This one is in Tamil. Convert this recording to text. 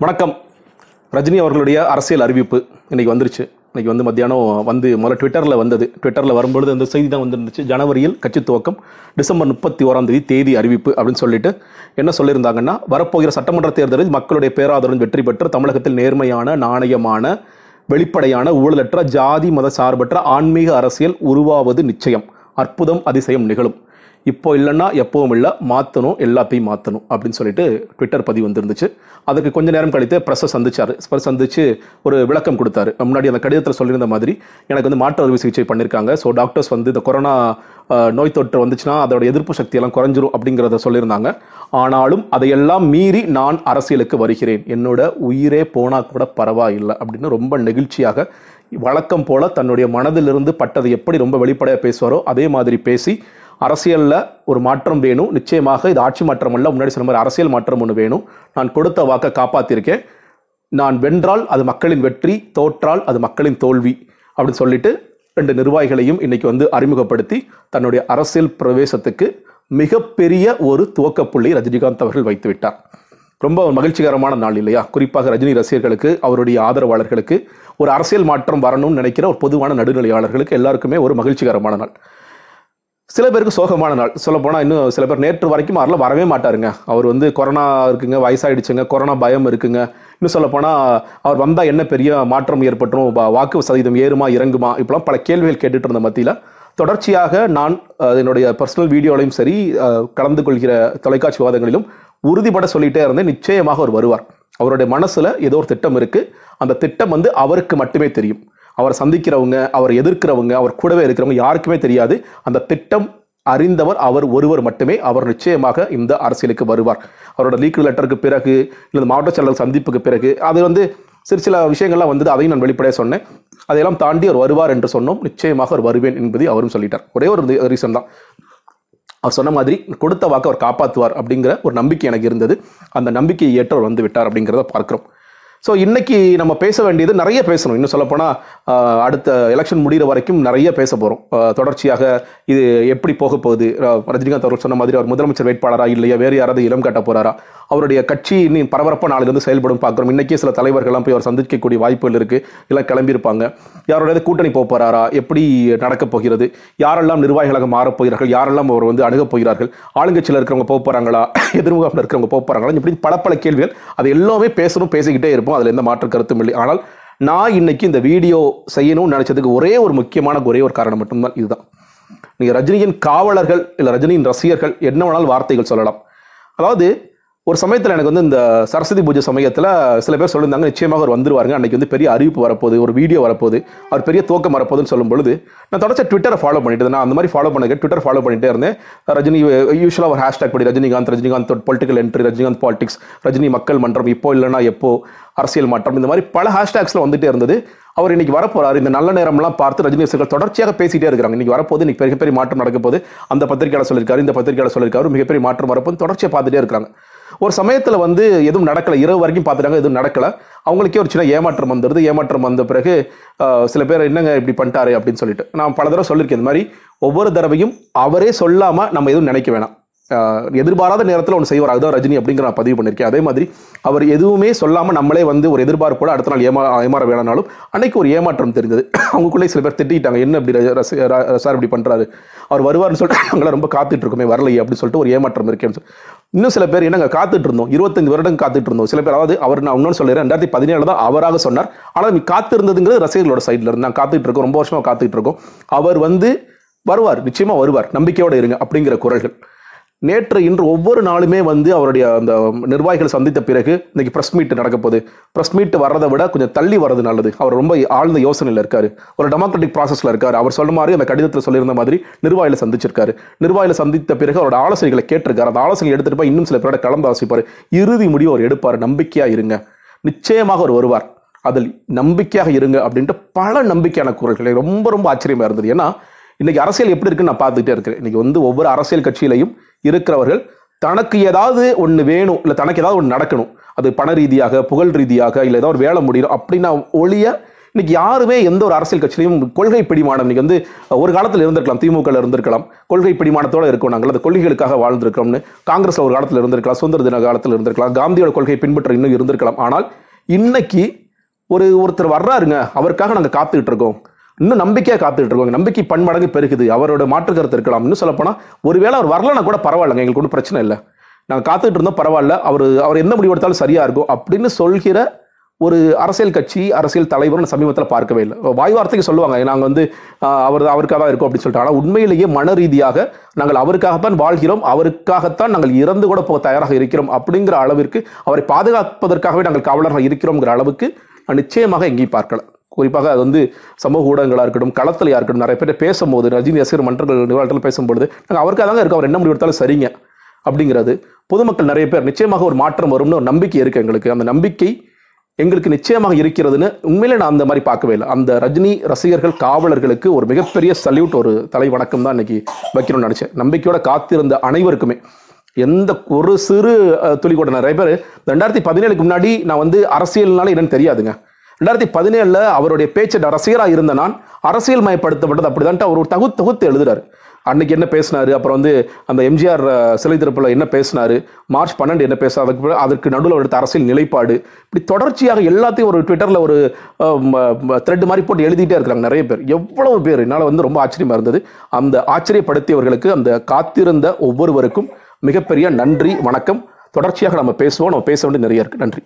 வணக்கம். ரஜினி அவர்களுடைய அரசியல் அறிவிப்பு இன்னைக்கு வந்துருச்சு. இன்னைக்கு வந்து மத்தியானம் வந்து முதல்ல ட்விட்டரில் வந்தது. ட்விட்டரில் வரும்பொழுது அந்த செய்தி தான் வந்துருந்துச்சு. ஜனவரியில் கட்சி துவக்கம் டிசம்பர் முப்பத்தி ஓராம் தேதி தேதி அறிவிப்பு அப்படின்னு சொல்லிட்டு என்ன சொல்லியிருந்தாங்கன்னா வரப்போகிற சட்டமன்ற தேர்தலில் மக்களுடைய பேராதரவு வெற்றி பெற்று தமிழகத்தில் நேர்மையான நாணயமான வெளிப்படையான ஊழலற்ற ஜாதி மத சார்பற்ற ஆன்மீக அரசியல் உருவாவது நிச்சயம். அற்புதம் அதிசயம் நிகழும். இப்போ இல்லைன்னா எப்பவும் இல்லை மாற்றணும் எல்லாத்தையும் மாற்றணும் அப்படின்னு சொல்லிட்டு ட்விட்டர் பதிவு வந்துருந்துச்சு. அதுக்கு கொஞ்ச நேரம் கழித்து ப்ரெஸ்ஸை சந்திச்சார். ப்ரெஸ் சந்திச்சு ஒரு விளக்கம் கொடுத்தாரு. முன்னாடி அந்த கடிதத்தில் சொல்லியிருந்த மாதிரி எனக்கு வந்து மாற்று அறுவை சிகிச்சை பண்ணியிருக்காங்க ஸோ டாக்டர்ஸ் வந்து இந்த கொரோனா நோய் தொற்று வந்துச்சுன்னா அதோட எதிர்ப்பு சக்தியெல்லாம் குறைஞ்சிரும் அப்படிங்கிறத சொல்லியிருந்தாங்க. ஆனாலும் அதையெல்லாம் மீறி நான் அரசியலுக்கு வருகிறேன். என்னோட உயிரே போனால் கூட பரவாயில்லை அப்படின்னு ரொம்ப நெகிழ்ச்சியாக வழக்கம் போல தன்னுடைய மனதிலிருந்து பட்டதை எப்படி ரொம்ப வெளிப்படையாக பேசுவாரோ அதே மாதிரி பேசி அரசியலில் ஒரு மாற்றம் வேணும். நிச்சயமாக இது ஆட்சி மாற்றம் அல்ல. முன்னாடி சொன்ன மாதிரி அரசியல் மாற்றம் ஒன்று வேணும். நான் கொடுத்த வாக்கை காப்பாற்றிருக்கேன் நான் வென்றால் அது மக்களின் வெற்றி தோற்றால் அது மக்களின் தோல்வி அப்படின்னு சொல்லிட்டு ரெண்டு நிர்வாகிகளையும் இன்னைக்கு வந்து அறிமுகப்படுத்தி தன்னுடைய அரசியல் பிரவேசத்துக்கு மிகப்பெரிய ஒரு துவக்கப்புள்ளி ரஜினிகாந்த் அவர்கள் வைத்து விட்டார். ரொம்ப ஒரு மகிழ்ச்சிகரமான நாள் இல்லையா? குறிப்பாக ரஜினி ரசிகர்களுக்கு அவருடைய ஆதரவாளர்களுக்கு ஒரு அரசியல் மாற்றம் வரணும்னு நினைக்கிற ஒரு பொதுவான நடுநிலையாளர்களுக்கு எல்லாருக்குமே ஒரு மகிழ்ச்சிகரமான நாள். சில பேருக்கு சோகமான நாள். சொல்ல போனால் இன்னும் சில பேர் நேற்று வரைக்கும் அதில் வரவே மாட்டாருங்க. அவர் வந்து கொரோனா இருக்குங்க வயசாயிடுச்சுங்க கொரோனா பயம் இருக்குங்க. இன்னும் சொல்ல போனால் அவர் வந்தால் என்ன பெரிய மாற்றம் ஏற்பட்டுரும் வா- வாக்கு சதவீதம் ஏறுமா இறங்குமா இப்பெல்லாம் பல கேள்விகள் கேட்டுட்டு இருந்த மத்தியில் தொடர்ச்சியாக நான் என்னுடைய பர்சனல் வீடியோலையும் சரி கலந்து கொள்கிற தொலைக்காட்சி விவாதங்களிலும் உறுதிபட சொல்லிகிட்டே இருந்தேன். நிச்சயமாக அவர் வருவார். அவருடைய மனசில் ஏதோ ஒரு திட்டம் இருக்குது அந்த திட்டம் வந்து அவருக்கு மட்டுமே தெரியும். அவர் சந்திக்கிறவங்க அவர் எதிர்க்கிறவங்க அவர் கூடவே இருக்கிறவங்க யாருக்குமே தெரியாது. அந்த திட்டம் அறிந்தவர் அவர் ஒருவர் மட்டுமே. அவர் நிச்சயமாக இந்த அரசியலுக்கு வருவார். அவரோட லீக் லெட்டருக்கு பிறகு இல்லை மாவட்ட செயலாளர் சந்திப்புக்கு பிறகு அது வந்து சிறு சில விஷயங்கள்லாம் வந்தது அதையும் நான் வெளிப்படையாக சொன்னேன். அதையெல்லாம் தாண்டி அவர் வருவார் என்று சொன்னோம். நிச்சயமாக அவர் வருவேன் என்பதை அவரும் சொல்லிட்டார். ஒரே ஒரு ரீசன் தான். அவர் சொன்ன மாதிரி கொடுத்த வாக்கு அவர் காப்பாற்றுவார் அப்படிங்கிற ஒரு நம்பிக்கை எனக்கு இருந்தது. அந்த நம்பிக்கையை ஏற்றவர் வந்து விட்டார் அப்படிங்கிறத பார்க்கிறோம். ஸோ இன்றைக்கி நம்ம பேச வேண்டியது நிறைய பேசணும். இன்னும் சொல்லப்போனால் அடுத்த எலெக்ஷன் முடிகிற வரைக்கும் நிறைய பேச போகிறோம் தொடர்ச்சியாக இது எப்படி போக போகுது? ரஜினிகாந்த் அவர்கள் சொன்ன மாதிரி அவர் முதலமைச்சர் வேட்பாளரா இல்லையா? வேறு யாராவது இளம் காட்ட போகிறாரா அவருடைய கட்சி இன்னும் பரபரப்பாக நாளிலிருந்து செயல்படும் பார்க்குறோம். இன்றைக்கே சில தலைவர்கள்லாம் போய் அவர் சந்திக்கக்கூடிய வாய்ப்புகள் இருக்குது எல்லாம் கிளம்பியிருப்பாங்க. யாரோட கூட்டணி போக போகிறாரா எப்படி நடக்கப் போகிறது? யாரெல்லாம் நிர்வாகிகளாக மாறப் போகிறார்கள்? யாரெல்லாம் அவர் வந்து அணுகப் போகிறார்கள்? ஆளுங்கட்சியில் இருக்கிறவங்க போக போகிறாங்களா எதிர்முகத்தில் இருக்கிறவங்க போக போகிறாங்களா இப்படி பல பல கேள்விகள் அது எல்லாமே பேசணும் பேசிக்கிட்டே இருப்போம். அதில் எந்த மாற்று கருத்தும் இல்லை. ஆனால் நான் இன்னைக்கு இந்த வீடியோ செய்யணும்னு நினைச்சதுக்கு ஒரே ஒரு முக்கியமான ஒரே ஒரு காரணம் மட்டும்தான் இதுதான். நீங்கள் ரஜினியின் காவலர்கள் இல்லை ரஜினியின் ரசிகர்கள் என்ன வேணாலும் வார்த்தைகள் சொல்லலாம். அதாவது ஒரு சமயத்தில் எனக்கு வந்து இந்த சரஸ்வதி பூஜை சமயத்தில் சில பேர் சொல்லியிருந்தாங்க நிச்சயமாக அவர் வந்துருவாருங்க. அன்னைக்கு வந்து பெரிய அறிவிப்பு வரப்போகுது ஒரு வீடியோ வரப்போகுது அவர் பெரிய தோக்கம் வரப்போகுதுன்னு சொல்லும் பொழுது நான் தொடர்ச்சி ட்விட்டரை ஃபாலோ பண்ணிட்டு நான் அந்த மாதிரி ஃபாலோ பண்ணிக்க ட்விட்டர் ஃபாலோ பண்ணிட்டே இருந்தேன். ரஜினி யூஸ்வலாக ஒரு ஹேஷ்டாக் படி Rajinikanth Rajinikanth political entry Rajinikanth politics Rajini Makkal Mandram இப்போ இல்லைன்னா எப்போ அரசியல் மாற்றம் இந்த மாதிரி பல ஹேஷ்டாக்ஸில் வந்துட்டே இருந்தது. அவர் இன்னைக்கு வரப்போறாரு. இந்த நல்ல நேரம்லாம் பார்த்து ரஜினி ரசிகர்கள் தொடர்ச்சியாக பேசிட்டே இருக்கிறாங்க. இன்னைக்கு வரப்போது இன்னைக்கு மிகப்பெரிய மாற்றம் நடக்க போது அந்த பத்திரிகையாளர் சொல்லியிருக்காரு இந்த பத்திரிகையாளர் சொல்லியிருக்காரு. மிகப்பெரிய மாற்றம் வரப்போது தொடர்ச்சியாக பார்த்துட்டே இருக்காங்க ஒரு சமயத்தில் வந்து எதுவும் நடக்கலை. இரவு வரைக்கும் பார்த்துட்டாங்க எதுவும் நடக்கலை. அவங்களுக்கே ஒரு சின்ன ஏமாற்றம் வந்துடுது ஏமாற்றம் வந்த பிறகு சில பேர் என்னங்க இப்படி பண்ணிட்டாரு அப்படின்னு சொல்லிட்டு. நான் பல தடவை சொல்லியிருக்கேன் இந்த மாதிரி ஒவ்வொரு தடவையும் அவரே சொல்லாமல் நம்ம எதுவும் நினைக்க வேணாம். எதிர்பாராத நேரத்தில் ஒன்று செய்வார். அதுதான் ரஜினி அப்படிங்கிற நான் பதிவு பண்ணியிருக்கேன். அதே மாதிரி அவர் எதுவுமே சொல்லாமல் நம்மளே வந்து ஒரு எதிர்பார்ப்போட அடுத்த நாள் ஏமா ஏமாற வேணாலும் அன்னைக்கு ஒரு ஏமாற்றம் தெரிஞ்சது அவங்களுக்குள்ளே சில பேர் திட்டிட்டாங்க. என்ன இப்படி ர- சார் இப்படி பண்ணுறாரு அவர் வருவார்னு சொல்லிட்டு நாங்களாம் ரொம்ப காத்துட்டு இருக்கோமே வரலையே அப்படின்னு சொல்லிட்டு ஒரு ஏமாற்றம் இருக்கேன்னு சொல்லி இன்னும் சில பேர் என்னங்க காத்துட்டு இருந்தோம். இருபத்தஞ்சு வருடம் காத்துட்டு இருந்தோம். சில பேர் அதாவது அவர் நான் இன்னொன்று சொல்லிடுறேன் ரெண்டாயிரத்தி பதினேழு தான் அவராக சொன்னார். ஆனால் நீ காத்திருந்ததுங்கிறது ரசிகர்களோட சைடில் இருந்து நான் காத்துட்டு இருக்கோம். ரொம்ப வருஷமாக காத்துட்டு இருக்கோம். அவர் வந்து வருவார். நிச்சயமாக வருவார். நம்பிக்கையோடு இருங்க அப்படிங்கிற குரல்கள். நேற்று இன்று ஒவ்வொரு நாளுமே வந்து அவருடைய அந்த நிர்வாகிகள் சந்தித்த பிறகு இன்னைக்கு ப்ரெஸ் மீட் நடக்க போகுது. மீட் வர்றதை விட கொஞ்சம் தள்ளி வர்றது நல்லது. அவர் ரொம்ப ஆழ்ந்த யோசனையில் இருக்காரு. ஒரு டெமோக்ராட்டிக் ப்ராசஸில் இருக்காரு. அவர் சொன்ன மாதிரி அந்த கடிதத்தில் சொல்லியிருந்த மாதிரி நிர்வாகிகளை சந்திச்சிருக்காரு. நிர்வாகியில் சந்தித்த பிறகு அவரோட ஆலோசனைகளை கேட்டிருக்காரு. அந்த ஆலோசனை எடுத்துட்டு போய் இன்னும் சில பேரோட கலந்து ஆசைப்பார் இறுதி முடிவு அவர் எடுப்பார். நம்பிக்கையாக இருங்க. நிச்சயமாக அவர் வருவார். அதில் நம்பிக்கையாக இருங்க அப்படின்ட்டு பல நம்பிக்கையான குரல்களை ரொம்ப ரொம்ப ஆச்சரியமாக இருந்தது. ஏன்னா இன்னைக்கு அரசியல் எப்படி இருக்குன்னு நான் பார்த்துக்கிட்டே இருக்கிறேன். இன்னைக்கு வந்து ஒவ்வொரு அரசியல் கட்சியிலையும் இருக்கிறவர்கள் தனக்கு ஏதாவது ஒன்று வேணும் இல்லை தனக்கு ஏதாவது ஒன்று நடக்கணும். அது பண ரீதியாக புகழ் ரீதியாக இல்லை ஏதாவது ஒரு வேலை முடியும் அப்படின்னா ஒழிய இன்னைக்கு யாருமே எந்த ஒரு அரசியல் கட்சியிலையும் கொள்கை பிடிமானம் இன்னைக்கு வந்து ஒரு காலத்தில் இருந்திருக்கலாம் திமுக இருந்திருக்கலாம் கொள்கை பிடிமானத்தோட இருக்கோம் நாங்கள் அந்த கொள்கைகளுக்காக வாழ்ந்திருக்கோம்னு காங்கிரஸ் ஒரு காலத்தில் இருந்திருக்கலாம் சுதந்திர தின காலத்தில் இருந்திருக்கலாம் காந்தியோட கொள்கை பின்பற்ற இன்னும் இருந்திருக்கலாம். ஆனால் இன்னைக்கு ஒரு ஒருத்தர் வர்றாருங்க அவருக்காக நாங்கள் காத்துக்கிட்டு இருக்கோம். இன்னும் நம்பிக்கையாக காத்துட்டு இருக்கோம் நம்பிக்கை பன்மடங்கு பெருகுது. அவரோட மாற்று கருத்து இருக்கலாம். இன்னும் சொல்லப்போனால் ஒருவேளை அவர் வரலன்னா கூட பரவாயில்லைங்க. எங்களுக்கு ஒன்றும் பிரச்சனை இல்லை. நாங்கள் காத்துக்கிட்டு இருந்தோம் பரவாயில்ல. அவர் அவர் எந்த முடிவு எடுத்தாலும் சரியா இருக்கும் அப்படின்னு சொல்கிற ஒரு அரசியல் கட்சி அரசியல் தலைவர் சமீபத்தில் பார்க்கவே இல்லை. வாய் வார்த்தைக்கு சொல்லுவாங்க. நாங்கள் வந்து அவர் அவருக்காக தான் இருக்கும் அப்படின்னு சொல்லிட்டு. ஆனால் உண்மையிலேயே மன ரீதியாக நாங்கள் அவருக்காகத்தான் வாழ்கிறோம். அவருக்காகத்தான் நாங்கள் இறந்து கூட போக தயாராக இருக்கிறோம் அப்படிங்கிற அளவிற்கு அவரை பாதுகாப்பதற்காகவே நாங்கள் காவலர்கள் இருக்கிறோங்கிற அளவுக்கு நான் நிச்சயமாக எங்கேயும் பார்க்கலாம் குறிப்பாக அது வந்து சமூக ஊடகங்களாக இருக்கட்டும் களத்தில் இருக்கட்டும் நிறைய பேர் பேசும்போது ரஜினி ரசிகர் மன்றங்கள் நிகழ்ச்சியில் பேசும்பொழுது நாங்கள் அவருக்காக தாங்க இருக்கோம் அவர் என்ன முடிவு எடுத்தாலும் சரிங்க அப்படிங்கிறது. பொதுமக்கள் நிறைய பேர் நிச்சயமாக ஒரு மாற்றம் வரும்னு ஒரு நம்பிக்கை இருக்குது எங்களுக்கு. அந்த நம்பிக்கை எங்களுக்கு நிச்சயமாக இருக்கிறதுன்னு உண்மையிலே நான் அந்த மாதிரி பார்க்கவே இல்லை. அந்த ரஜினி ரசிகர்கள் காவலர்களுக்கு ஒரு மிகப்பெரிய சல்யூட் ஒரு தலை வணக்கம் தான் இன்னைக்கு வைக்கணும்னு நினச்சேன். நம்பிக்கையோட காத்திருந்த அனைவருக்குமே. எந்த ஒரு சிறு துளி கூட நிறைய பேர் ரெண்டாயிரத்தி பதினேழுக்கு முன்னாடி நான் வந்து அரசியல்னால என்னன்னு தெரியாதுங்க. ரெண்டாயிரத்தி பதினேழுல அவருடைய பேச்சு ரசிகராக இருந்த நான் அரசியல் மயப்படுத்தப்பட்டது அப்படிதான்ட்டு அவர் ஒரு தகு தொகுத்து எழுதுறாரு. அன்னைக்கு என்ன பேசினாரு? அப்புறம் வந்து அந்த எம்ஜிஆர் சிலை திறப்பில் என்ன பேசினாரு? மார்ச் பன்னெண்டு என்ன பேசினார்? அதுக்கு அதற்கு நடுவில் எடுத்த அரசியல் நிலைப்பாடு. இப்படி தொடர்ச்சியாக எல்லாத்தையும் ஒரு ட்விட்டரில் ஒரு த்ரெட் மாதிரி போட்டு எழுதிட்டே இருக்கிறாங்க நிறைய பேர். எவ்வளவு பேர். என்னால் வந்து ரொம்ப ஆச்சரியமா இருந்தது. அந்த ஆச்சரியப்படுத்தியவர்களுக்கு அந்த காத்திருந்த ஒவ்வொருவருக்கும் மிகப்பெரிய நன்றி வணக்கம். தொடர்ச்சியாக நம்ம பேசுவோம். நம்ம பேச வேண்டிய நிறைய இருக்குது நன்றி.